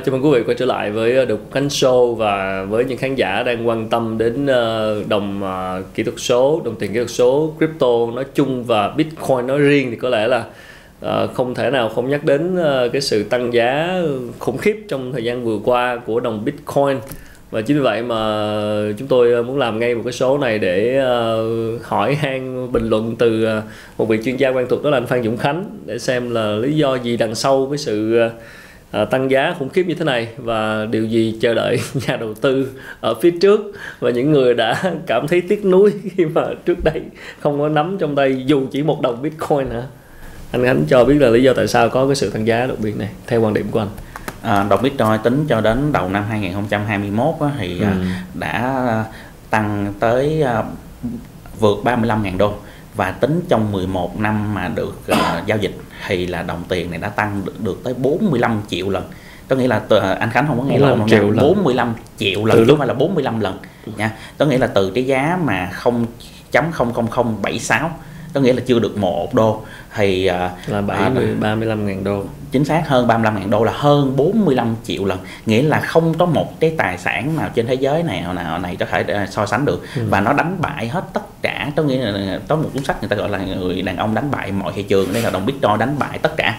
Ờ, chào mừng quý vị quay trở lại với ờ, được Khánh Show và với những khán giả đang quan tâm đến ờ, đồng kỹ thuật số, đồng tiền kỹ thuật số, crypto nói chung và Bitcoin nói riêng thì có lẽ là không thể nào không nhắc đến cái sự tăng giá khủng khiếp trong thời gian vừa qua của đồng Bitcoin. Và chính vì vậy mà chúng tôi muốn làm ngay một cái số này để uh, hỏi han bình luận từ uh, một vị chuyên gia quan thuộc đó là anh Phan Dũng Khánh để xem là lý do gì đằng sau cái sự uh, à, tăng giá khủng khiếp như thế này và điều gì chờ đợi nhà đầu tư ở phía trước và những người đã cảm thấy tiếc nuối khi mà trước đây không có nắm trong tay dù chỉ một đồng bitcoin nữa anh Khánh cho biết là lý do tại sao có cái sự tăng giá đột biến này theo quan điểm của anh. À, đồng bitcoin tính cho đến đầu năm 2021 á, thì à, ừ. đã tăng tới à, vượt 35.000 đô và tính trong 11 năm mà được uh, giao dịch thì là đồng tiền này đã tăng được, được tới 45 triệu lần. Có nghĩa là anh Khánh không có nghe lộn đâu nha? 45 triệu lần từ lúc phải là 45 lần nha. Có nghĩa là từ cái giá mà 0.00076 có nghĩa là chưa được một đô thì à, là 70, à, 35 ngàn đô chính xác hơn 35 ngàn đô là hơn 45 triệu lần nghĩa là không có một cái tài sản nào trên thế giới này nào nào này có thể à, so sánh được ừ. và nó đánh bại hết tất cả có nghĩa là có một cuốn sách người ta gọi là người đàn ông đánh bại mọi thị trường đây là đồng bitcoin đánh bại tất cả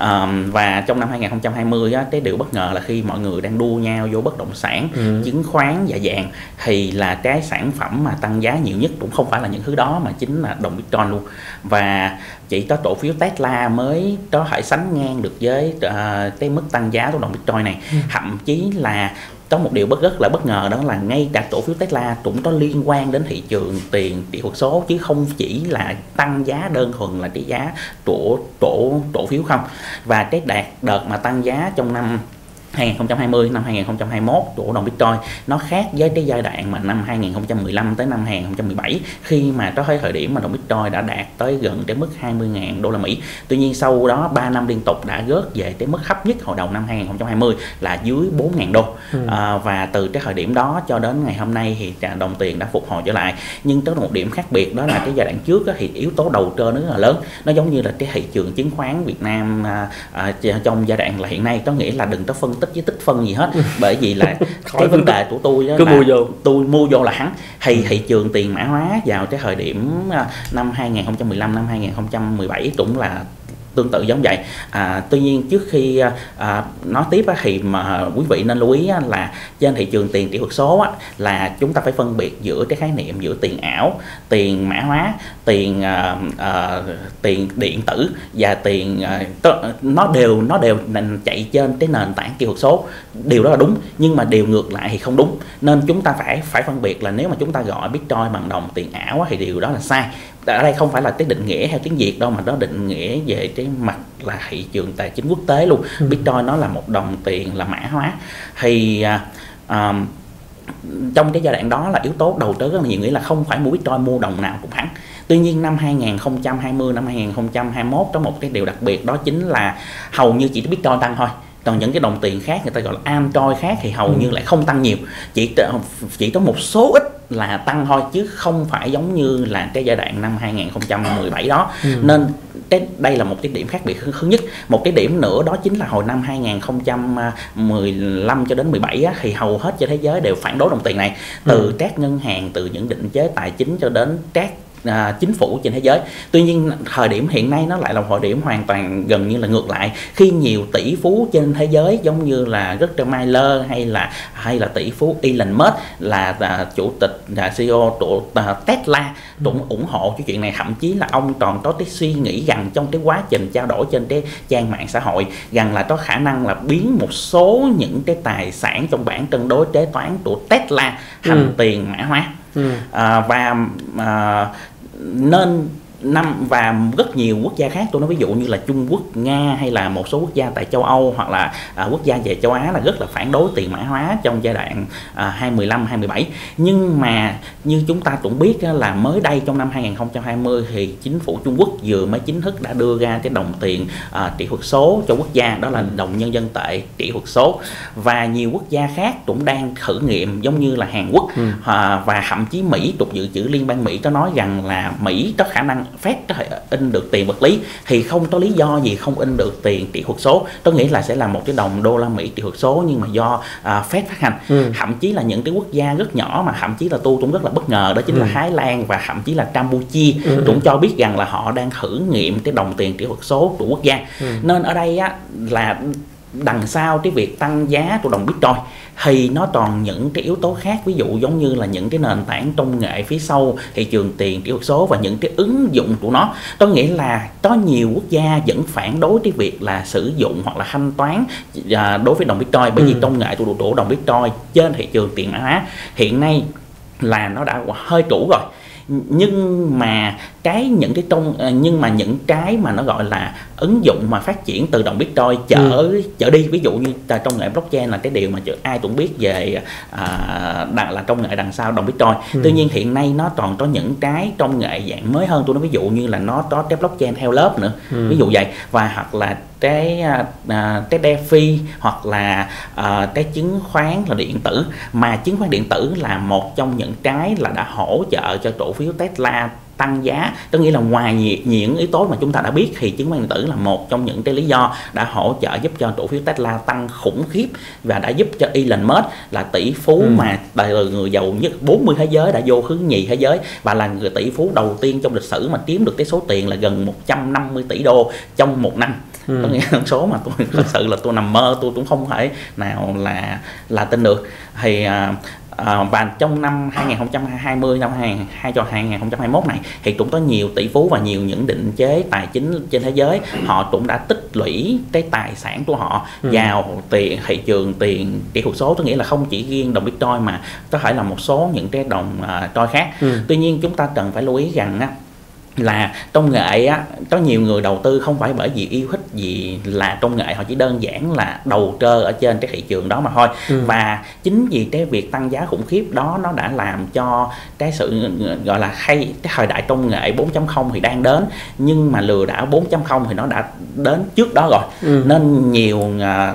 um, và trong năm 2020 á, cái điều bất ngờ là khi mọi người đang đua nhau vô bất động sản ừ. chứng khoán và vàng thì là cái sản phẩm mà tăng giá nhiều nhất cũng không phải là những thứ đó mà chính là đồng bitcoin luôn và chỉ có cổ phiếu Tesla mới có thể sánh ngang được với uh, cái mức tăng giá của đồng Bitcoin này ừ. thậm chí là có một điều bất rất là bất ngờ đó là ngay cả cổ phiếu Tesla cũng có liên quan đến thị trường tiền kỹ thuật số chứ không chỉ là tăng giá đơn thuần là cái giá của cổ cổ phiếu không và cái đạt đợt mà tăng giá trong năm 2020 năm 2021 của đồng Bitcoin nó khác với cái giai đoạn mà năm 2015 tới năm 2017 khi mà có thời điểm mà đồng Bitcoin đã đạt tới gần cái mức 20.000 đô la Mỹ. Tuy nhiên sau đó 3 năm liên tục đã rớt về cái mức thấp nhất hồi đầu năm 2020 là dưới 4.000 đô. Ừ. À, và từ cái thời điểm đó cho đến ngày hôm nay thì đồng tiền đã phục hồi trở lại. Nhưng có một điểm khác biệt đó là cái giai đoạn trước thì yếu tố đầu cơ nó rất là lớn. Nó giống như là cái thị trường chứng khoán Việt Nam à, à, trong giai đoạn là hiện nay có nghĩa là đừng có phân tích với tích phân gì hết. Bởi vì là cái vấn đề của tôi đó cứ mua vô. tôi mua vô là hắn thì ừ. thị trường tiền mã hóa vào cái thời điểm à, năm 2015 năm 2017 cũng là tương tự giống vậy. À, tuy nhiên trước khi à, à, nói tiếp á, thì mà quý vị nên lưu ý á, là trên thị trường tiền kỹ thuật số á, là chúng ta phải phân biệt giữa cái khái niệm giữa tiền ảo tiền mã hóa tiền à, à, tiền điện tử và tiền à, nó đều nó đều chạy trên cái nền tảng kỹ thuật số. Điều đó là đúng nhưng mà điều ngược lại thì không đúng. Nên chúng ta phải phải phân biệt là nếu mà chúng ta gọi bitcoin bằng đồng tiền ảo á, thì điều đó là sai ở đây không phải là cái định nghĩa theo tiếng việt đâu mà nó định nghĩa về cái mặt là thị trường tài chính quốc tế luôn. Ừ. bitcoin nó là một đồng tiền là mã hóa. Thì um, trong cái giai đoạn đó là yếu tố đầu tư rất là nhiều nghĩa là không phải mua bitcoin mua đồng nào cũng thắng. Tuy nhiên năm 2020 năm 2021 có một cái điều đặc biệt đó chính là hầu như chỉ bitcoin tăng thôi còn những cái đồng tiền khác người ta gọi là altcoin khác thì hầu ừ. như lại không tăng nhiều chỉ chỉ có một số ít là tăng thôi chứ không phải giống như là cái giai đoạn năm 2017 đó ừ. nên cái đây là một cái điểm khác biệt thứ nhất một cái điểm nữa đó chính là hồi năm 2015 cho đến 17 á, thì hầu hết trên thế giới đều phản đối đồng tiền này từ ừ. các ngân hàng từ những định chế tài chính cho đến các à, chính phủ trên thế giới. Tuy nhiên thời điểm hiện nay nó lại là thời điểm hoàn toàn gần như là ngược lại. Khi nhiều tỷ phú trên thế giới giống như là Richard Miller hay là hay là tỷ phú Elon Musk là, là chủ tịch là CEO của à, Tesla cũng ủng hộ cái chuyện này. Thậm chí là ông còn có cái suy nghĩ rằng trong cái quá trình trao đổi trên cái trang mạng xã hội rằng là có khả năng là biến một số những cái tài sản trong bảng cân đối kế toán của Tesla thành ừ. tiền mã hóa. Ừ. à, và à, nên năm và rất nhiều quốc gia khác tôi nói ví dụ như là Trung Quốc, Nga hay là một số quốc gia tại châu Âu hoặc là à, quốc gia về châu Á là rất là phản đối tiền mã hóa trong giai đoạn à, 2015 2017 nhưng mà như chúng ta cũng biết là mới đây trong năm 2020 thì chính phủ Trung Quốc vừa mới chính thức đã đưa ra cái đồng tiền à, kỹ thuật số cho quốc gia đó là đồng nhân dân tệ kỹ thuật số và nhiều quốc gia khác cũng đang thử nghiệm giống như là Hàn Quốc ừ. à, và thậm chí Mỹ cục dự trữ liên bang Mỹ có nói rằng là Mỹ có khả năng Fed có thể in được tiền vật lý thì không có lý do gì không in được tiền kỹ thuật số tôi nghĩ là sẽ là một cái đồng đô la Mỹ kỹ thuật số nhưng mà do à, Fed phát hành ừ. thậm chí là những cái quốc gia rất nhỏ mà thậm chí là tôi cũng rất là bất ngờ đó chính ừ. là Thái Lan và thậm chí là Campuchia ừ. cũng cho biết rằng là họ đang thử nghiệm cái đồng tiền kỹ thuật số của quốc gia ừ. nên ở đây á là đằng sau cái việc tăng giá của đồng Bitcoin thì nó còn những cái yếu tố khác. Ví dụ giống như là những cái nền tảng công nghệ phía sau thị trường tiền kỹ thuật số và những cái ứng dụng của nó. Có nghĩa là có nhiều quốc gia vẫn phản đối cái việc là sử dụng hoặc là thanh toán à, đối với đồng Bitcoin. Bởi ừ. vì công nghệ của đủ đồng Bitcoin trên thị trường tiền hóa hiện nay là nó đã hơi chủ rồi. Nhưng mà cái những cái trong ờ, nhưng mà những cái mà nó gọi là ứng dụng mà phát triển từ đồng bitcoin chở ừ. chở đi ví dụ như trong nghệ blockchain là cái điều mà ai cũng biết về à, là công nghệ đằng sau đồng bitcoin ừ. tuy nhiên hiện nay nó còn có những cái công nghệ dạng mới hơn tôi nói ví dụ như là nó có cái blockchain theo lớp nữa ừ. ví dụ vậy và hoặc là cái à, cái DeFi hoặc là à, cái chứng khoán là điện tử mà chứng khoán điện tử là một trong những cái là đã hỗ trợ cho cổ phiếu Tesla tăng giá có nghĩa là ngoài những yếu tố mà chúng ta đã biết thì chứng khoán điện tử là một trong những cái lý do đã hỗ trợ giúp cho cổ phiếu Tesla tăng khủng khiếp và đã giúp cho Elon Musk là tỷ phú ừ. mà là người giàu nhất 40 thế giới đã vô thứ nhì thế giới và là người tỷ phú đầu tiên trong lịch sử mà kiếm được cái số tiền là gần 150 tỷ đô trong một năm ừ. có nghĩa là số mà tôi thật sự là tôi nằm mơ tôi cũng không thể nào là là tin được thì à, à, và trong năm 2020 năm 2022 cho 2021 này thì cũng có nhiều tỷ phú và nhiều những định chế tài chính trên thế giới họ cũng đã tích lũy cái tài sản của họ ừ. vào tiền thị trường tiền kỹ thuật số có nghĩa là không chỉ riêng đồng bitcoin mà có thể là một số những cái đồng uh, coin khác ừ. tuy nhiên chúng ta cần phải lưu ý rằng á, là công nghệ á có nhiều người đầu tư không phải bởi vì yêu thích gì là công nghệ họ chỉ đơn giản là đầu cơ ở trên cái thị trường đó mà thôi ừ. và chính vì cái việc tăng giá khủng khiếp đó nó đã làm cho cái sự gọi là hay cái thời đại công nghệ 4.0 thì đang đến nhưng mà lừa đảo 4.0 thì nó đã đến trước đó rồi ừ. nên nhiều à,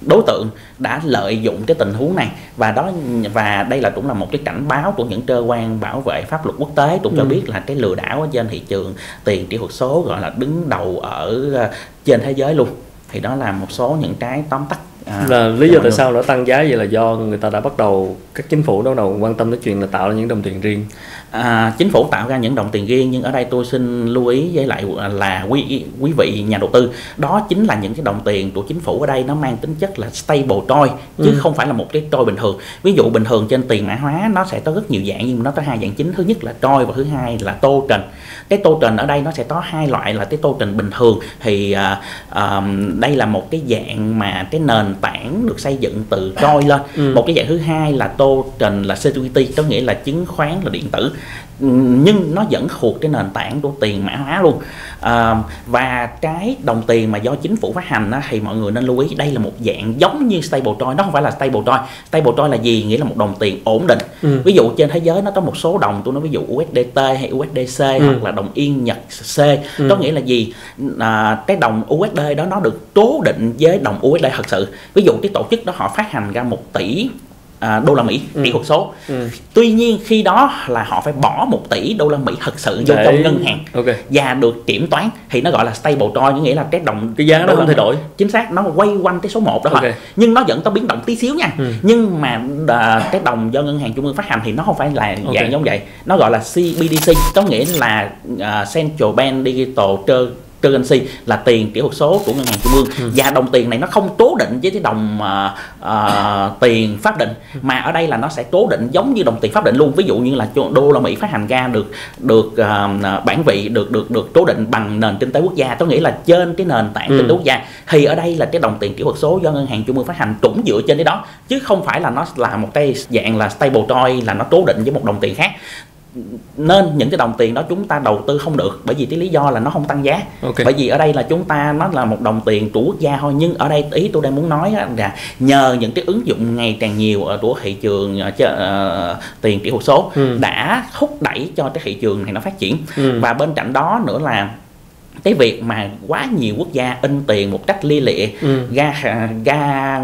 đối tượng đã lợi dụng cái tình huống này. Và đó và đây là cũng là một cái cảnh báo của những cơ quan bảo vệ pháp luật quốc tế. Cũng cho ừ. biết là cái lừa đảo ở trên thị trường tiền kỹ thuật số gọi là đứng đầu ở ờ, trên thế giới luôn. Thì đó là một số những cái tóm tắt À, là lý do tại sao nó tăng giá vậy là do người ta đã bắt đầu các chính phủ bắt đầu quan tâm đến chuyện là tạo ra những đồng tiền riêng à, chính phủ tạo ra những đồng tiền riêng nhưng ở đây tôi xin lưu ý với lại là quý quý vị nhà đầu tư. Đó chính là những cái đồng tiền của chính phủ ở đây nó mang tính chất là stable coin chứ ừ. không phải là một cái coin bình thường. Ví dụ bình thường trên tiền mã hóa nó sẽ có rất nhiều dạng nhưng nó có hai dạng chính. Thứ nhất là coin và thứ hai là token cái token ở đây nó sẽ có hai loại là cái token bình thường. Thì à, à, đây là một cái dạng mà cái nền tảng được xây dựng từ coin lên. Ừ. một cái dạng thứ hai là token là security có nghĩa là chứng khoán là điện tử nhưng nó vẫn thuộc cái nền tảng của tiền mã hóa luôn. À, và cái đồng tiền mà do chính phủ phát hành á, thì mọi người nên lưu ý đây là một dạng giống như stablecoin nó không phải là stablecoin stablecoin là gì? Nghĩa là một đồng tiền ổn định. Ừ. ví dụ trên thế giới nó có một số đồng tôi nói ví dụ USDT hay USDC ừ. hoặc là đồng yên Nhật C. Ừ. có nghĩa là gì? À, cái đồng USD đó nó được cố định với đồng USD thật sự. Ví dụ cái tổ chức đó họ phát hành ra một tỷ à, đô la Mỹ ừ. kỹ thuật số. Ừ. Tuy nhiên khi đó là họ phải bỏ một tỷ đô la Mỹ thật sự vô Để... trong ngân hàng okay. và được kiểm toán thì nó gọi là stable coin nghĩa là cái đồng cái giá nó không thay đổi. Chính xác nó quay quanh cái số 1 đó okay. thôi. Nhưng nó vẫn có biến động tí xíu nha. Ừ. Nhưng mà à, cái đồng do ngân hàng trung ương phát hành thì nó không phải là okay. dạng giống vậy. Nó gọi là CBDC có nghĩa là uh, Central Bank Digital currency là tiền kỹ thuật số của ngân hàng trung ương. Ừ. và đồng tiền này nó không cố định với cái đồng uh, uh, tiền pháp định mà ở đây là nó sẽ cố định giống như đồng tiền pháp định luôn. Ví dụ như là đô la mỹ phát hành ra được được uh, bản vị được được được cố định bằng nền kinh tế quốc gia. Có nghĩa là trên cái nền tảng ừ. kinh tế quốc gia. Thì ở đây là cái đồng tiền kỹ thuật số do ngân hàng trung ương phát hành cũng dựa trên cái đó chứ không phải là nó là một cái dạng là stable coin là nó cố định với một đồng tiền khác nên những cái đồng tiền đó chúng ta đầu tư không được bởi vì cái lý do là nó không tăng giá okay. bởi vì ở đây là chúng ta nó là một đồng tiền chủ quốc gia thôi nhưng ở đây ý tôi đang muốn nói là nhờ những cái ứng dụng ngày càng nhiều ở của thị trường uh, tiền kỹ thuật số ừ. đã thúc đẩy cho cái thị trường này nó phát triển ừ. và bên cạnh đó nữa là cái việc mà quá nhiều quốc gia in tiền một cách lia lịa Ừ. ra ra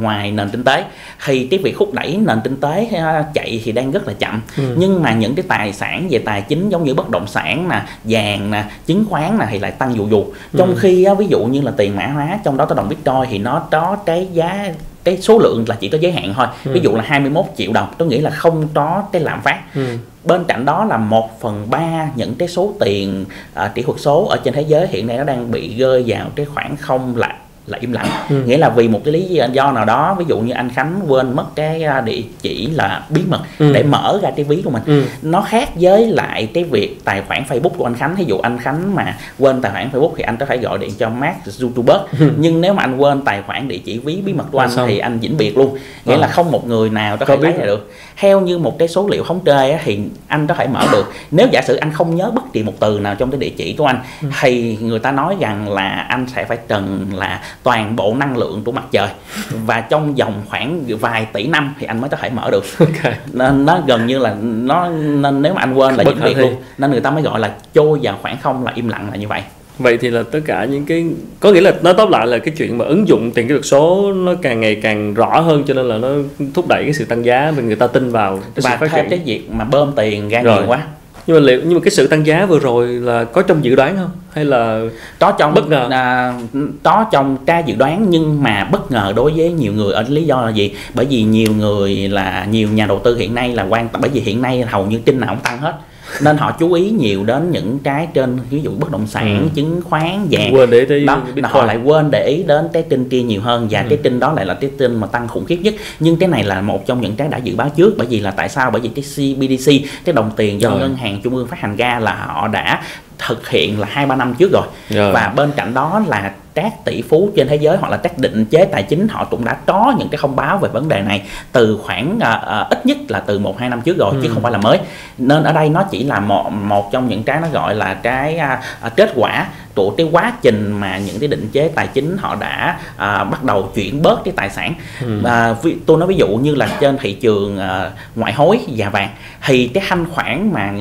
ngoài nền kinh tế thì cái việc thúc đẩy nền kinh tế chạy thì đang rất là chậm Ừ. nhưng mà những cái tài sản về tài chính giống như bất động sản nè vàng nè chứng khoán nè thì lại tăng dù dù trong Ừ. khi ví dụ như là tiền mã hóa trong đó có đồng bitcoin thì nó có cái giá cái số lượng là chỉ có giới hạn thôi Ừ. ví dụ là 21 triệu đồng tôi nghĩ là không có cái lạm phát Ừ bên cạnh đó là 1 phần ba những cái số tiền à, kỹ thuật số ở trên thế giới hiện nay nó đang bị rơi vào cái khoảng không lãi là im lặng Ừ. nghĩa là vì một cái lý do nào đó ví dụ như anh Khánh quên mất cái à, địa chỉ là bí mật Ừ. để mở ra cái ví của mình Ừ. nó khác với lại cái việc tài khoản Facebook của anh Khánh ví dụ anh Khánh mà quên tài khoản Facebook thì anh có thể gọi điện cho Mark Zuckerberg nhưng nếu mà anh quên tài khoản địa chỉ ví bí mật của Là anh xong. thì anh vĩnh biệt luôn nghĩa Ờ. là không một người nào có thể lấy biết. ra được theo như một cái số liệu thống kê thì anh có thể mở được nếu giả sử anh không nhớ bất kỳ một từ nào trong cái địa chỉ của anh Ừ. thì người ta nói rằng là anh sẽ phải cần là toàn bộ năng lượng của mặt trời. Và trong vòng khoảng vài tỷ năm thì anh mới có thể mở được. Ok. Nên nó gần như là nó nên nếu mà anh quên là Bất thi. luôn. nên người ta mới gọi là trôi vào khoảng không là im lặng là như vậy. Vậy thì là tất cả những cái có nghĩa là nói tóm lại là cái chuyện mà ứng dụng tiền kỹ thuật số nó càng ngày càng rõ hơn cho nên là nó thúc đẩy cái sự tăng giá và người ta tin vào cái sự và phát thêm triển. cái việc mà bơm tiền ra Rồi. nhiều quá nhưng mà liệu nhưng mà cái sự tăng giá vừa rồi là có trong dự đoán không? Hay là có trong Bất ngờ. à, có trong ca dự đoán nhưng mà bất ngờ đối với nhiều người ở lý do là gì? Bởi vì nhiều người là nhiều nhà đầu tư hiện nay là quan tâm bởi vì hiện nay hầu như tin nào cũng tăng hết nên họ chú ý nhiều đến những cái trên ví dụ bất động sản Ừ. chứng khoán vàng quên để đó là họ lại quên để ý đến cái tin kia nhiều hơn và Ừ. cái tin đó lại là cái tin mà tăng khủng khiếp nhất nhưng cái này là một trong những cái đã dự báo trước bởi vì là tại sao bởi vì cái CBDC cái đồng tiền do Rồi. ngân hàng trung ương phát hành ra là họ đã thực hiện là hai ba năm trước rồi Rồi. và bên cạnh đó là các tỷ phú trên thế giới hoặc là các định chế tài chính họ cũng đã có những cái thông báo về vấn đề này từ khoảng à, à, ít nhất là từ một hai năm trước rồi chứ Ừ. không phải là mới nên ở đây nó chỉ là một một trong những cái nó gọi là cái à, kết quả của cái quá trình mà những cái định chế tài chính họ đã à, bắt đầu chuyển bớt cái tài sản Ừ. à, ví, tôi nói ví dụ như là trên thị trường à, ngoại hối và vàng thì cái thanh khoản mà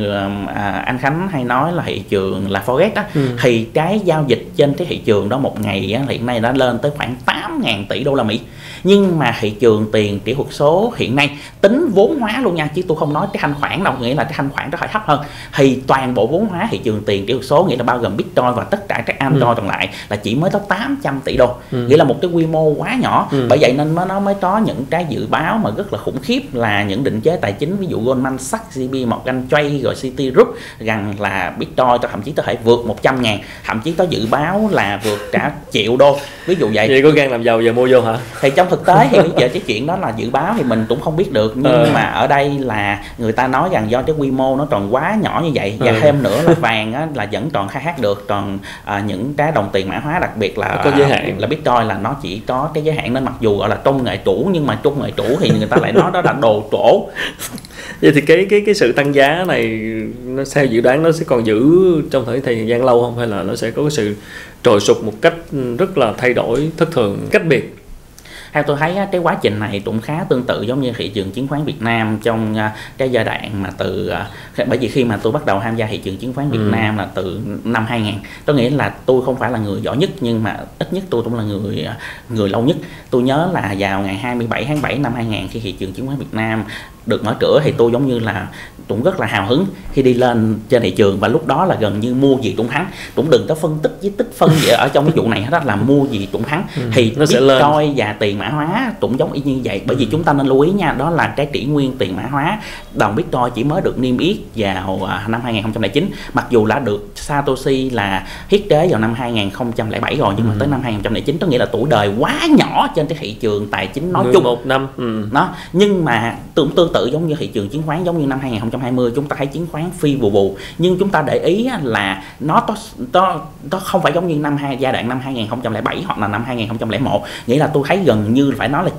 à, anh Khánh hay nói là thị trường là forex á Ừ. thì cái giao dịch trên cái thị trường đó một ngày á, hiện nay đã lên tới khoảng 8.000 tỷ đô la Mỹ nhưng mà thị trường tiền kỹ thuật số hiện nay tính vốn hóa luôn nha chứ tôi không nói cái thanh khoản đâu nghĩa là cái thanh khoản nó phải thấp hơn thì toàn bộ vốn hóa thị trường tiền kỹ thuật số nghĩa là bao gồm bitcoin và tất cả các altcoin Ừ. còn lại là chỉ mới có 800 tỷ đô Ừ. nghĩa là một cái quy mô quá nhỏ Ừ. bởi vậy nên nó nó mới có những cái dự báo mà rất là khủng khiếp là những định chế tài chính ví dụ Goldman Sachs, JP Morgan Chase rồi Citigroup rằng là Bitcoin thậm chí có thể vượt 100 ngàn thậm chí có dự báo là vượt cả triệu đô ví dụ vậy vậy có gan làm giàu giờ mua vô hả thì trong thực tế thì bây giờ cái chuyện đó là dự báo thì mình cũng không biết được nhưng Ờ. mà ở đây là người ta nói rằng do cái quy mô nó còn quá nhỏ như vậy và Ừ. thêm nữa là vàng á, là vẫn còn khai thác được còn à, những cái đồng tiền mã hóa đặc biệt là Nó có giới hạn. là bitcoin là nó chỉ có cái giới hạn nên mặc dù gọi là công nghệ chủ nhưng mà công nghệ chủ thì người ta lại nói đó là đồ trổ. Vậy thì cái cái cái sự tăng giá này nó theo dự đoán nó sẽ còn giữ trong thời thời gian lâu không? Hay là nó sẽ có cái sự trồi sụt một cách rất là thay đổi thất thường? Cách biệt theo tôi thấy cái quá trình này cũng khá tương tự giống như thị trường chứng khoán Việt Nam trong à, cái giai đoạn mà từ à, bởi vì khi mà tôi bắt đầu tham gia thị trường chứng khoán Việt Ừ. Nam là từ năm 2000 có nghĩa là tôi không phải là người giỏi nhất nhưng mà ít nhất tôi cũng là người à, người lâu nhất tôi nhớ là vào ngày 27 tháng 7 năm 2000 khi thị trường chứng khoán Việt Nam được mở cửa thì tôi giống như là cũng rất là hào hứng khi đi lên trên thị trường. Và lúc đó là gần như mua gì cũng thắng. Cũng đừng có phân tích với tích phân gì ở trong cái vụ này hết á, là mua gì cũng thắng. Ừ, thì nó sẽ lên. Bitcoin và tiền mã hóa cũng giống y như vậy. Bởi vì chúng ta nên lưu ý nha đó là cái kỷ nguyên tiền mã hóa. Đồng Bitcoin chỉ mới được niêm yết vào à, năm 2009 mặc dù đã được Satoshi là thiết kế vào năm 2007 rồi nhưng mà Ừ. tới năm 2009 có nghĩa là tuổi đời quá nhỏ trên cái thị trường tài chính nói chung. một năm ừ. đó nhưng mà cũng tương tự giống như thị trường chứng khoán giống như năm 2020 chúng ta thấy chứng khoán phi bù bù. Nhưng chúng ta để ý là nó to, nó, nó không phải giống như năm hai giai đoạn năm 2007 hoặc là năm 2001 nghĩa là tôi thấy gần như phải nói là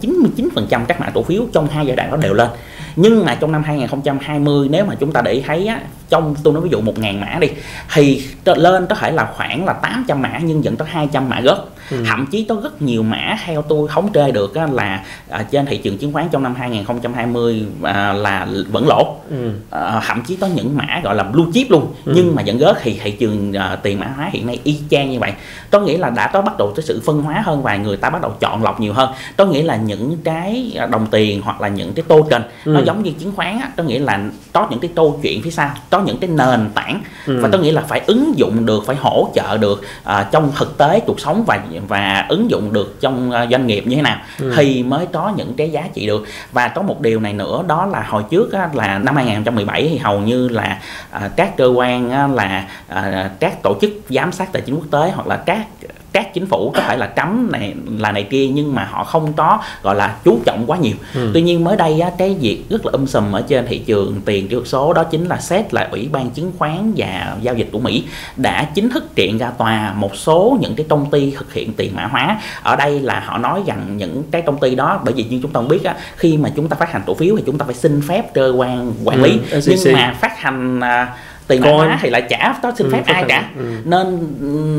99% các mã cổ phiếu trong hai giai đoạn đó đều lên. Nhưng mà trong năm 2020 nếu mà chúng ta để ý thấy á, trong tôi nói ví dụ một ngàn mã đi thì lên có thể là khoảng là 800 mã nhưng vẫn có 200 mã gớt ừ. thậm chí có rất nhiều mã theo tôi thống kê được á, là à, trên thị trường chứng khoán trong năm 2020 à, là vẫn lỗ ừ. à, thậm chí có những mã gọi là blue chip luôn ừ. nhưng mà vẫn gớt thì thị trường à, tiền mã hóa hiện nay y chang như vậy có nghĩa là đã có bắt đầu cái sự phân hóa hơn và người ta bắt đầu chọn lọc nhiều hơn có nghĩa là những cái đồng tiền hoặc là những cái token ừ. nó giống như chứng khoán á có nghĩa là có những cái câu chuyện phía sau có những cái nền tảng ừ. và tôi nghĩ là phải ứng dụng được phải hỗ trợ được uh, trong thực tế cuộc sống và và ứng dụng được trong uh, doanh nghiệp như thế nào ừ. thì mới có những cái giá trị được và có một điều này nữa đó là hồi trước á, là năm 2017 thì hầu như là uh, các cơ quan á, là uh, các tổ chức giám sát tài chính quốc tế hoặc là các các chính phủ có thể là cấm này là này kia nhưng mà họ không có gọi là chú trọng quá nhiều. Ừ. tuy nhiên mới đây á, cái việc rất là um sùm ở trên thị trường tiền kỹ thuật số đó chính là xét là ủy ban chứng khoán và giao dịch của mỹ đã chính thức kiện ra tòa một số những cái công ty thực hiện tiền mã hóa. Ở đây là họ nói rằng những cái công ty đó bởi vì như chúng ta biết á, khi mà chúng ta phát hành cổ phiếu thì chúng ta phải xin phép cơ quan quản lý. Ừ, nhưng mà phát hành uh, tiền mã hóa thì lại trả đó xin ừ, phép ai cả. Ừ. nên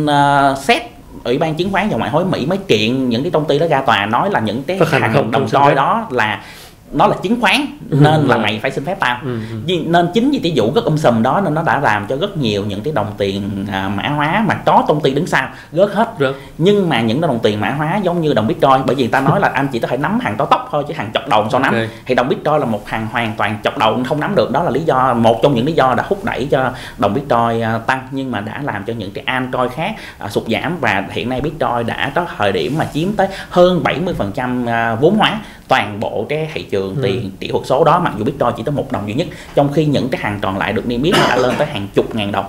uh, xét ủy ban chứng khoán và ngoại hối Mỹ mới kiện những cái công ty đó ra tòa nói là những cái hàng đồng coi đó là nó là chứng khoán ừ, nên là mày phải xin phép tao. Ừ, nên chính vì cái vụ rất um sùm đó nên nó đã làm cho rất nhiều những cái đồng tiền à, mã hóa mà có công ty đứng sau rớt hết. Rớt. nhưng mà những cái đồng tiền mã hóa giống như đồng bitcoin bởi vì ta nói là anh chỉ có thể nắm hàng to tóc thôi chứ hàng chọc đầu sao nắm. Okay. thì đồng bitcoin là một hàng hoàn toàn chọc đầu không nắm được. Đó là lý do một trong những lý do đã hút đẩy cho đồng bitcoin à, tăng nhưng mà đã làm cho những cái altcoin khác à, sụt giảm. Và hiện nay bitcoin đã có thời điểm mà chiếm tới hơn 70% à, vốn hóa toàn bộ cái thị trường ừ. tiền kỹ thuật số đó mặc dù bitcoin chỉ tới một đồng duy nhất trong khi những cái hàng còn lại được niêm yết đã lên tới hàng chục ngàn đồng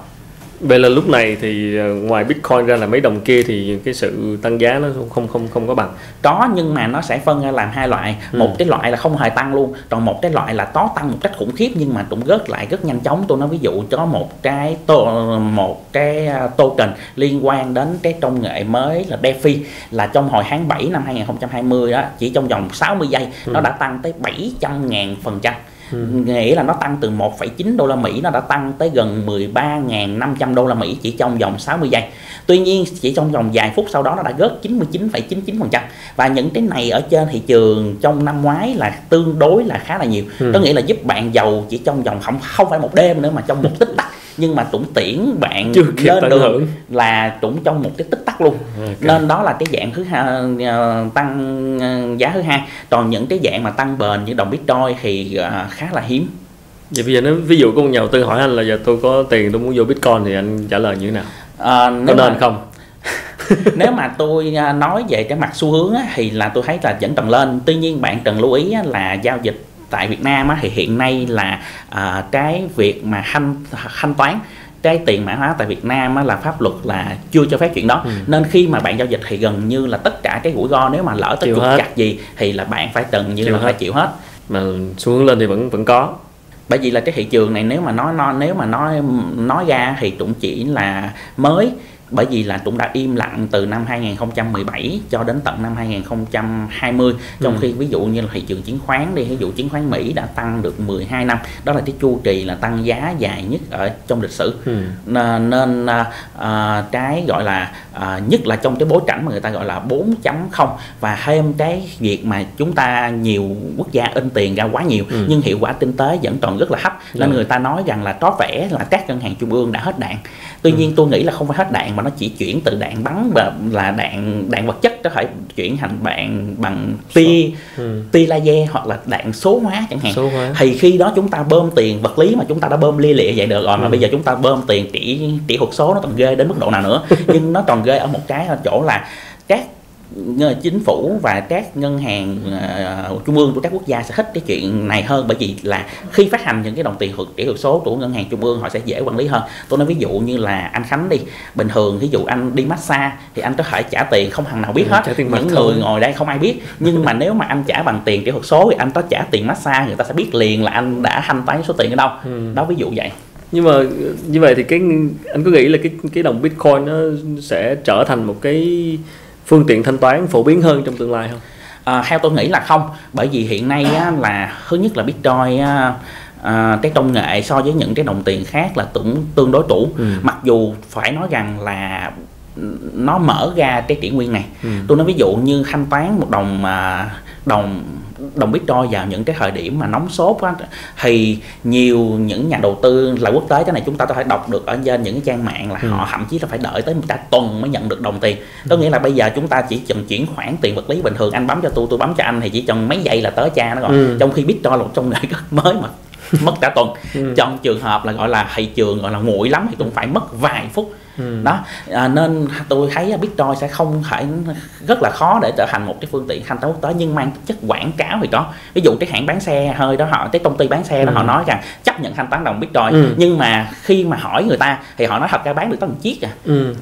Vậy là lúc này thì ờ, ngoài Bitcoin ra là mấy đồng kia thì cái sự tăng giá nó không không không có bằng. Có nhưng mà nó sẽ phân ra làm hai loại. Ừ. Một cái loại là không hề tăng luôn, còn một cái loại là tó tăng một cách khủng khiếp nhưng mà cũng rớt lại rất nhanh chóng. Tôi nói ví dụ có một cái tô, một cái ờ, token liên quan đến cái công nghệ mới là DeFi là trong hồi tháng 7 năm 2020 đó chỉ trong vòng 60 giây ừ. nó đã tăng tới 700 ngàn phần trăm ừ. nghĩa là nó tăng từ 1,9 đô la Mỹ nó đã tăng tới gần 13.500 đô la Mỹ chỉ trong vòng 60 giây tuy nhiên chỉ trong vòng vài phút sau đó nó đã rớt 99,99% và những cái này ở trên thị trường trong năm ngoái là tương đối là khá là nhiều ừ. có nghĩa là giúp bạn giàu chỉ trong vòng không không phải một đêm nữa mà trong một tích tắc nhưng mà tụng tiễn bạn Chưa lên đường hưởng. là tụng trong một cái tích tắc luôn. Okay. nên đó là cái dạng thứ hai ờ, tăng ờ, giá thứ hai. Còn những cái dạng mà tăng bền như đồng bitcoin thì ờ, khá là hiếm. Vậy bây giờ nếu ví dụ có một nhà đầu tư hỏi anh là giờ tôi có tiền tôi muốn vô bitcoin thì anh trả lời như thế nào? À, có nên mà... không? Nếu mà tôi nói về cái mặt xu hướng á, thì là tôi thấy là vẫn cần lên. Tuy nhiên bạn cần lưu ý là giao dịch tại Việt Nam á, thì hiện nay là à, cái việc mà thanh thanh toán cái tiền mã hóa tại Việt Nam á, là pháp luật là chưa cho phép chuyện đó. Ừ. nên khi mà bạn giao dịch thì gần như là tất cả cái rủi ro nếu mà lỡ tới trục chặt gì thì là bạn phải từng như chịu là hết. phải chịu hết. Mà xuống lên thì vẫn vẫn có. Bởi vì là cái thị trường này nếu mà nói nó nếu mà nói nói ra thì cũng chỉ là mới bởi vì là cũng đã im lặng từ năm 2017 cho đến tận năm 2020 trong ừ. khi ví dụ như là thị trường chứng khoán đi ví dụ chứng khoán Mỹ đã tăng được 12 năm đó là cái chu kỳ là tăng giá dài nhất ở trong lịch sử ừ. nên à, cái gọi là à, nhất là trong cái bối cảnh mà người ta gọi là 4.0 và thêm cái việc mà chúng ta nhiều quốc gia in tiền ra quá nhiều ừ. nhưng hiệu quả kinh tế vẫn còn rất là thấp nên ừ. người ta nói rằng là có vẻ là các ngân hàng trung ương đã hết đạn tuy ừ. nhiên tôi nghĩ là không phải hết đạn mà nó chỉ chuyển từ đạn bắn và là đạn đạn vật chất có thể chuyển thành đạn bằng tia ừ. tia laser hoặc là đạn số hóa chẳng hạn số hóa. thì khi đó chúng ta bơm tiền vật lý mà chúng ta đã bơm lia lịa vậy được rồi ừ. mà bây giờ chúng ta bơm tiền chỉ chỉ thuật số nó còn ghê đến mức độ nào nữa nhưng nó còn ghê ở một cái chỗ là các chính phủ và các ngân hàng uh, trung ương của các quốc gia sẽ thích cái chuyện này hơn. Bởi vì là khi phát hành những cái đồng tiền kỹ thuật số của ngân hàng trung ương họ sẽ dễ quản lý hơn. Tôi nói ví dụ như là anh khánh đi. Bình thường ví dụ anh đi massage thì anh có thể trả tiền không thằng nào biết ừ, hết. những người thôi. ngồi đây không ai biết. Nhưng mà nếu mà anh trả bằng tiền kỹ thuật số thì anh có trả tiền massage người ta sẽ biết liền là anh đã thanh toán số tiền ở đâu. Ừ. đó ví dụ vậy. Nhưng mà như vậy thì cái anh có nghĩ là cái cái đồng bitcoin nó sẽ trở thành một cái phương tiện thanh toán phổ biến hơn trong tương lai không? À, theo tôi nghĩ là không bởi vì hiện nay á, là thứ nhất là bitcoin á, à, cái công nghệ so với những cái đồng tiền khác là cũng tương đối tủ Ừ. mặc dù phải nói rằng là nó mở ra cái kỷ nguyên này Ừ. tôi nói ví dụ như thanh toán một đồng à, đồng đồng bitcoin vào những cái thời điểm mà nóng sốt á, thì nhiều những nhà đầu tư là quốc tế cái này chúng ta có thể đọc được ở trên những cái trang mạng là Ừ. họ thậm chí là phải đợi tới một cả tuần mới nhận được đồng tiền có nghĩa là bây giờ chúng ta chỉ cần chuyển khoản tiền vật lý bình thường anh bấm cho tôi tôi bấm cho anh thì chỉ cần mấy giây là tới cha nó rồi Ừ. trong khi bitcoin là một công nghệ mới mà mất cả tuần Ừ. trong trường hợp là gọi là thị trường gọi là nguội lắm thì cũng phải mất vài phút Ừ. đó à, nên tôi thấy Bitcoin sẽ không phải rất là khó để trở thành một cái phương tiện thanh toán quốc tế nhưng mang tính chất quảng cáo thì có ví dụ cái hãng bán xe hơi đó họ cái công ty bán xe đó Ừ. họ nói rằng chấp nhận thanh toán đồng Bitcoin Ừ. nhưng mà khi mà hỏi người ta thì họ nói thật ra bán được có một chiếc à Ừ.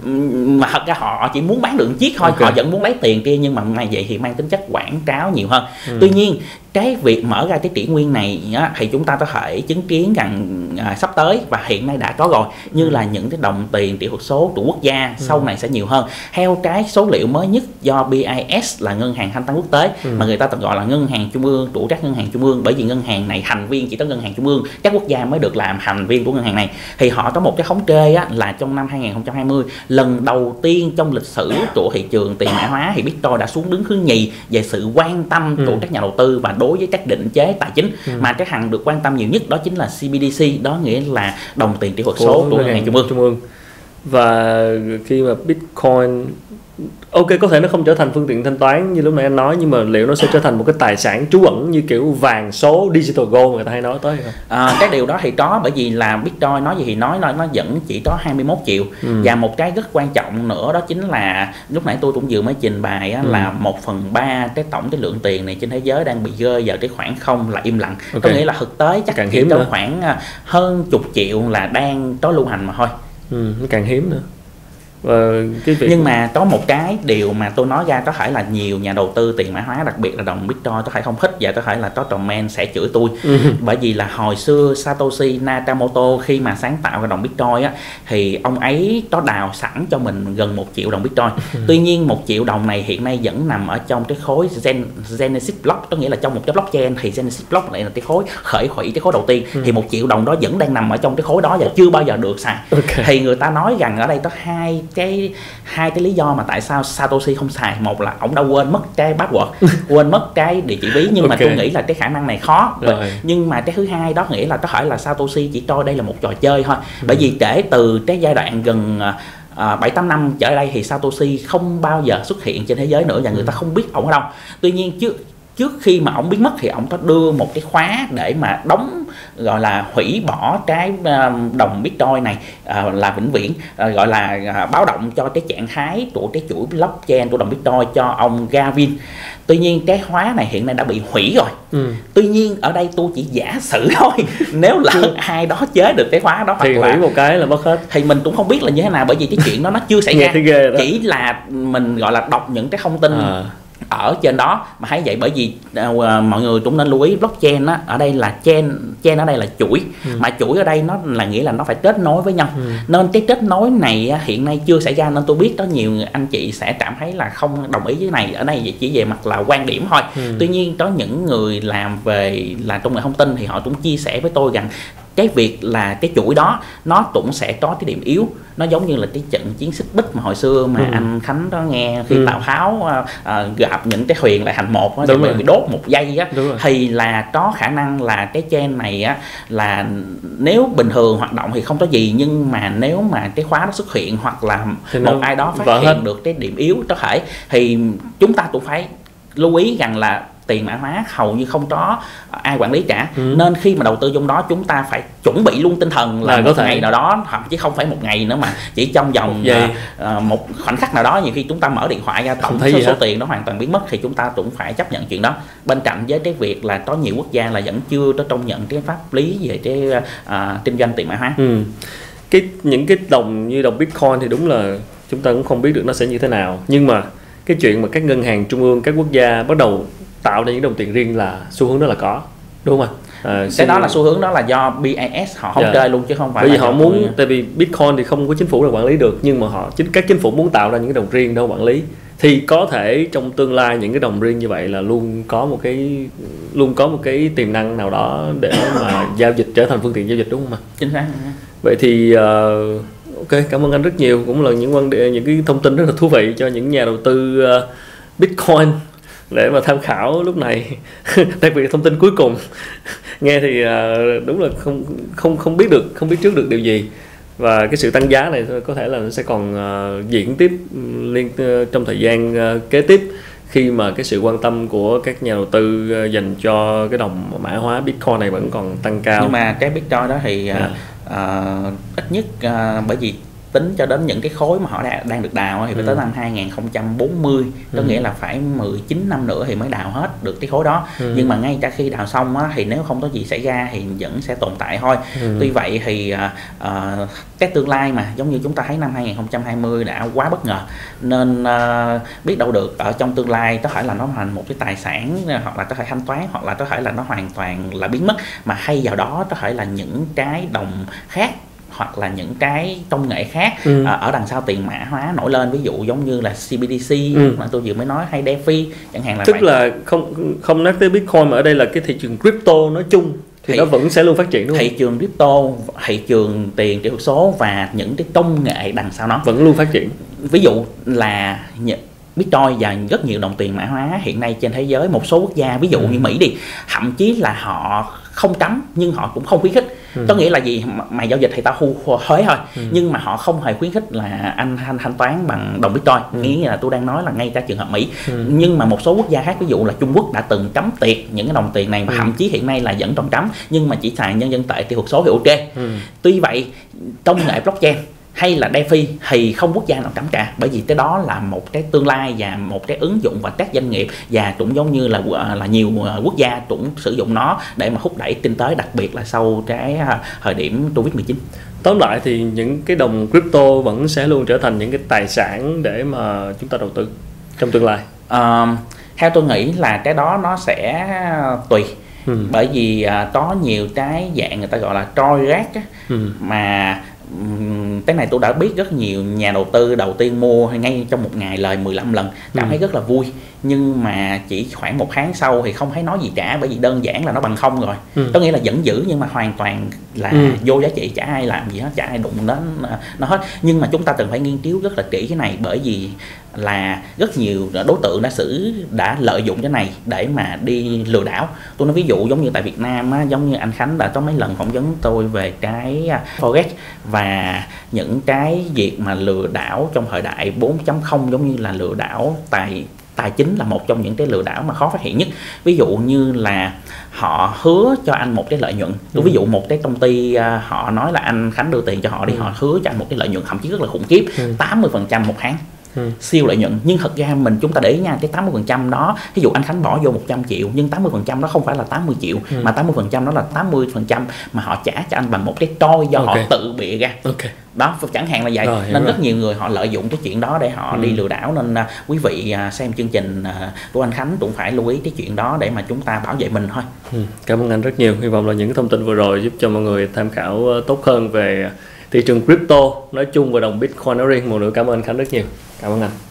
Mà thật ra họ chỉ muốn bán được một chiếc thôi Ok. họ vẫn muốn lấy tiền kia nhưng mà ngay vậy thì mang tính chất quảng cáo nhiều hơn Ừ. tuy nhiên cái việc mở ra cái kỷ nguyên này á, thì chúng ta có thể chứng kiến rằng à, sắp tới và hiện nay đã có rồi như Ừ. là những cái đồng tiền kỹ thuật số của quốc gia sau này sẽ nhiều hơn theo cái số liệu mới nhất do BIS là ngân hàng thanh toán quốc tế Ừ. mà người ta từng gọi là ngân hàng trung ương của các ngân hàng trung ương bởi vì ngân hàng này thành viên chỉ có ngân hàng trung ương các quốc gia mới được làm thành viên của ngân hàng này thì họ có một cái thống kê á, là trong năm 2020 lần đầu tiên trong lịch sử của thị trường tiền mã hóa thì Bitcoin đã xuống đứng thứ nhì về sự quan tâm của Ừ. các nhà đầu tư và đối với các định chế tài chính. Ừ. mà cái hàng được quan tâm nhiều nhất đó chính là CBDC đó nghĩa là đồng tiền kỹ thuật số của ngân hàng trung ương. Trung ương. Và khi mà bitcoin ok có thể nó không trở thành phương tiện thanh toán như lúc nãy anh nói nhưng mà liệu nó sẽ trở thành một cái tài sản trú ẩn như kiểu vàng số digital gold người ta hay nói tới không À, cái điều đó thì có bởi vì là Bitcoin nói gì thì nói nó nó vẫn chỉ có 21 triệu Ừ. và một cái rất quan trọng nữa đó chính là lúc nãy tôi cũng vừa mới trình bày á, Ừ. là một phần ba cái tổng cái lượng tiền này trên thế giới đang bị rơi vào cái khoảng không là im lặng Ok. có nghĩa là thực tế chắc Càng chỉ hiếm có nữa. khoảng à, hơn chục triệu là đang có lưu hành mà thôi ừ, nó càng hiếm nữa và cái việc nhưng mà có một cái điều mà tôi nói ra có thể là nhiều nhà đầu tư tiền mã hóa đặc biệt là đồng bitcoin có thể không thích và có thể là có comment sẽ chửi tôi. Ừ. bởi vì là hồi xưa Satoshi Nakamoto khi mà sáng tạo ra đồng Bitcoin á thì ông ấy có đào sẵn cho mình gần một triệu đồng Bitcoin. Tuy nhiên một triệu đồng này hiện nay vẫn nằm ở trong cái khối Gen, Genesis block có nghĩa là trong một cái blockchain thì Genesis block lại là cái khối khởi hủy cái khối đầu tiên. Thì một triệu đồng đó vẫn đang nằm ở trong cái khối đó và chưa bao giờ được xài ok. Thì người ta nói rằng ở đây có hai cái hai cái lý do mà tại sao Satoshi không xài một là ông đã quên mất cái password quên mất cái địa chỉ ví nhưng mà Ok. tôi nghĩ là cái khả năng này khó Rồi. nhưng mà cái thứ hai đó nghĩa là có thể là Satoshi chỉ coi đây là một trò chơi thôi bởi vì kể từ cái giai đoạn gần à, bảy tám năm trở đây thì Satoshi không bao giờ xuất hiện trên thế giới nữa và người ta không biết ổng ở đâu tuy nhiên trước trước khi mà ổng biến mất thì ổng có đưa một cái khóa để mà đóng gọi là hủy bỏ cái à, đồng bitcoin này à, là vĩnh viễn à, gọi là báo động cho cái trạng thái của cái chuỗi blockchain của đồng bitcoin cho ông Gavin. Tuy nhiên cái khóa này hiện nay đã bị hủy rồi. Ừ. tuy nhiên ở đây tôi chỉ giả sử thôi nếu lỡ ai đó chế được cái khóa đó hoặc thì là hủy một cái là mất hết. Thì mình cũng không biết là như thế nào bởi vì cái chuyện đó nó chưa xảy ra. chỉ là mình gọi là đọc những cái thông tin à. Ở trên đó. Mà thấy vậy bởi vì à, mọi người cũng nên lưu ý blockchain á ở đây là chain chain ở đây là chuỗi. Mà chuỗi ở đây nó là nghĩa là nó phải kết nối với nhau. Ừ. nên cái kết nối này hiện nay chưa xảy ra nên tôi biết có nhiều anh chị sẽ cảm thấy là không đồng ý với này. Ở đây chỉ về mặt là quan điểm thôi. Ừ. tuy nhiên có những người làm về là công nghệ thông tin thì họ cũng chia sẻ với tôi rằng cái việc là cái chuỗi đó nó cũng sẽ có cái điểm yếu nó giống như là cái trận chiến xích bích mà hồi xưa mà Ừ. anh Khánh đó nghe khi Ừ. Tào Tháo à, à, gặp những cái thuyền lại thành một á, bị đốt một giây á thì là có khả năng là cái chain này á là nếu bình thường hoạt động thì không có gì nhưng mà nếu mà cái khóa nó xuất hiện hoặc là Thì một ai đó phát hiện hết. được cái điểm yếu có thể thì chúng ta cũng phải lưu ý rằng là tiền mã hóa hầu như không có ai quản lý cả Ừ. nên khi mà đầu tư trong đó chúng ta phải chuẩn bị luôn tinh thần là Là một thể. ngày nào đó thậm chí không phải một ngày nữa mà chỉ trong vòng à, một khoảnh khắc nào đó nhiều khi chúng ta mở điện thoại ra tổng số, số tiền nó hoàn toàn biến mất thì chúng ta cũng phải chấp nhận chuyện đó bên cạnh với cái việc là có nhiều quốc gia là vẫn chưa có công nhận cái pháp lý về cái à, kinh doanh tiền mã hóa ừ. cái những cái đồng như đồng bitcoin thì đúng là chúng ta cũng không biết được nó sẽ như thế nào nhưng mà cái chuyện mà các ngân hàng trung ương các quốc gia bắt đầu tạo ra những đồng tiền riêng là xu hướng đó là có đúng không ạ? À, cái đó là xu hướng đó là do BIS họ không yeah. Dạ. chơi luôn chứ không phải bởi vì họ muốn tại vì Bitcoin thì không có chính phủ nào quản lý được nhưng mà họ chính các chính phủ muốn tạo ra những cái đồng riêng đâu quản lý. Thì có thể trong tương lai những cái đồng riêng như vậy là luôn có một cái luôn có một cái tiềm năng nào đó để mà giao dịch trở thành phương tiện giao dịch đúng không ạ? Chính xác. Vậy thì uh, ok cảm ơn anh rất nhiều cũng là những quan điểm những cái thông tin rất là thú vị cho những nhà đầu tư uh, bitcoin để mà tham khảo lúc này. Đặc biệt là thông tin cuối cùng. Nghe thì uh, đúng là không không không biết được không biết trước được điều gì. Và cái sự tăng giá này có thể là nó sẽ còn uh, diễn tiếp liên uh, trong thời gian uh, kế tiếp. Khi mà cái sự quan tâm của các nhà đầu tư dành cho cái đồng mã hóa Bitcoin này vẫn còn tăng cao. Nhưng mà cái Bitcoin đó thì yeah. uh, ít nhất uh, bởi vì tính cho đến những cái khối mà họ đang được đào thì phải ừ. tới năm 2040 có ừ. nghĩa là phải 19 năm nữa thì mới đào hết được cái khối đó ừ. nhưng mà ngay cả khi đào xong á, thì nếu không có gì xảy ra thì vẫn sẽ tồn tại thôi ừ. tuy vậy thì uh, cái tương lai mà giống như chúng ta thấy năm 2020 đã quá bất ngờ nên uh, biết đâu được ở trong tương lai có thể là nó thành một cái tài sản hoặc là có thể thanh toán hoặc là có thể là nó hoàn toàn là biến mất mà hay vào đó có thể là những cái đồng khác hoặc là những cái công nghệ khác ừ. à, ở đằng sau tiền mã hóa nổi lên ví dụ giống như là CBDC ừ. mà tôi vừa mới nói hay DeFi chẳng hạn là tức vậy. là không không nhắc tới Bitcoin mà ở đây là cái thị trường crypto nói chung thì, thì nó vẫn sẽ luôn phát triển đúng không? Thị trường crypto, thị trường tiền kỹ thuật số và những cái công nghệ đằng sau nó vẫn luôn phát triển. Ví dụ là Bitcoin và rất nhiều đồng tiền mã hóa hiện nay trên thế giới một số quốc gia ví dụ ừ. như Mỹ đi thậm chí là họ không cấm nhưng họ cũng không khuyến khích ừ. có nghĩa là gì mày giao dịch thì tao thu thuế thôi ừ. nhưng mà họ không hề khuyến khích là anh thanh thanh toán bằng đồng bitcoin ừ. nghĩa là tôi đang nói là ngay cả trường hợp mỹ ừ. nhưng mà một số quốc gia khác ví dụ là trung quốc đã từng cấm tiệt những cái đồng tiền này và ừ. thậm chí hiện nay là vẫn trong cấm nhưng mà chỉ xài nhân dân tệ tiêu thuật số thì ok ừ. tuy vậy công nghệ blockchain hay là DeFi thì không quốc gia nào cấm cả bởi vì cái đó là một cái tương lai và một cái ứng dụng và các doanh nghiệp và cũng giống như là à, là nhiều à, quốc gia cũng sử dụng nó để mà thúc đẩy kinh tế đặc biệt là sau cái à, thời điểm Covid 19 tóm lại thì những cái đồng crypto vẫn sẽ luôn trở thành những cái tài sản để mà chúng ta đầu tư trong tương lai à, theo tôi nghĩ là cái đó nó sẽ tùy ừ. bởi vì à, có nhiều cái dạng người ta gọi là trôi rác á, ừ. mà cái này tôi đã biết rất nhiều nhà đầu tư đầu tiên mua ngay trong một ngày lời 15 lần cảm ừ. thấy rất là vui nhưng mà chỉ khoảng một tháng sau thì không thấy nói gì cả bởi vì đơn giản là nó bằng không rồi ừ. có nghĩa là vẫn giữ nhưng mà hoàn toàn là ừ. vô giá trị chả ai làm gì hết chả ai đụng đến nó hết nhưng mà chúng ta cần phải nghiên cứu rất là kỹ cái này bởi vì là rất nhiều đối tượng đã xử đã lợi dụng cái này để mà đi lừa đảo tôi nói ví dụ giống như tại Việt Nam á, giống như anh Khánh đã có mấy lần phỏng vấn tôi về cái à, forex và những cái việc mà lừa đảo trong thời đại 4.0 giống như là lừa đảo tài tài chính là một trong những cái lừa đảo mà khó phát hiện nhất ví dụ như là họ hứa cho anh một cái lợi nhuận tôi ví ừ. dụ một cái công ty à, họ nói là anh khánh đưa tiền cho họ đi ừ. họ hứa cho anh một cái lợi nhuận thậm chí rất là khủng khiếp ừ. 80 phần trăm một tháng Ừ. siêu lợi nhuận nhưng thật ra mình chúng ta để ý nha cái 80 phần trăm đó ví dụ anh Khánh bỏ vô 100 triệu nhưng 80 phần trăm đó không phải là 80 triệu ừ. mà 80 phần trăm đó là 80 phần trăm mà họ trả cho anh bằng một cái trôi do okay. họ tự bịa ra okay. đó chẳng hạn là vậy rồi, nên rất rồi. nhiều người họ lợi dụng cái chuyện đó để họ ừ. đi lừa đảo nên uh, quý vị uh, xem chương trình uh, của anh Khánh cũng phải lưu ý cái chuyện đó để mà chúng ta bảo vệ mình thôi ừ. cảm ơn anh rất nhiều hy vọng là những thông tin vừa rồi giúp cho mọi người tham khảo tốt hơn về thị trường crypto nói chung và đồng bitcoin nói riêng một nữa cảm ơn anh khánh rất nhiều cảm ơn anh.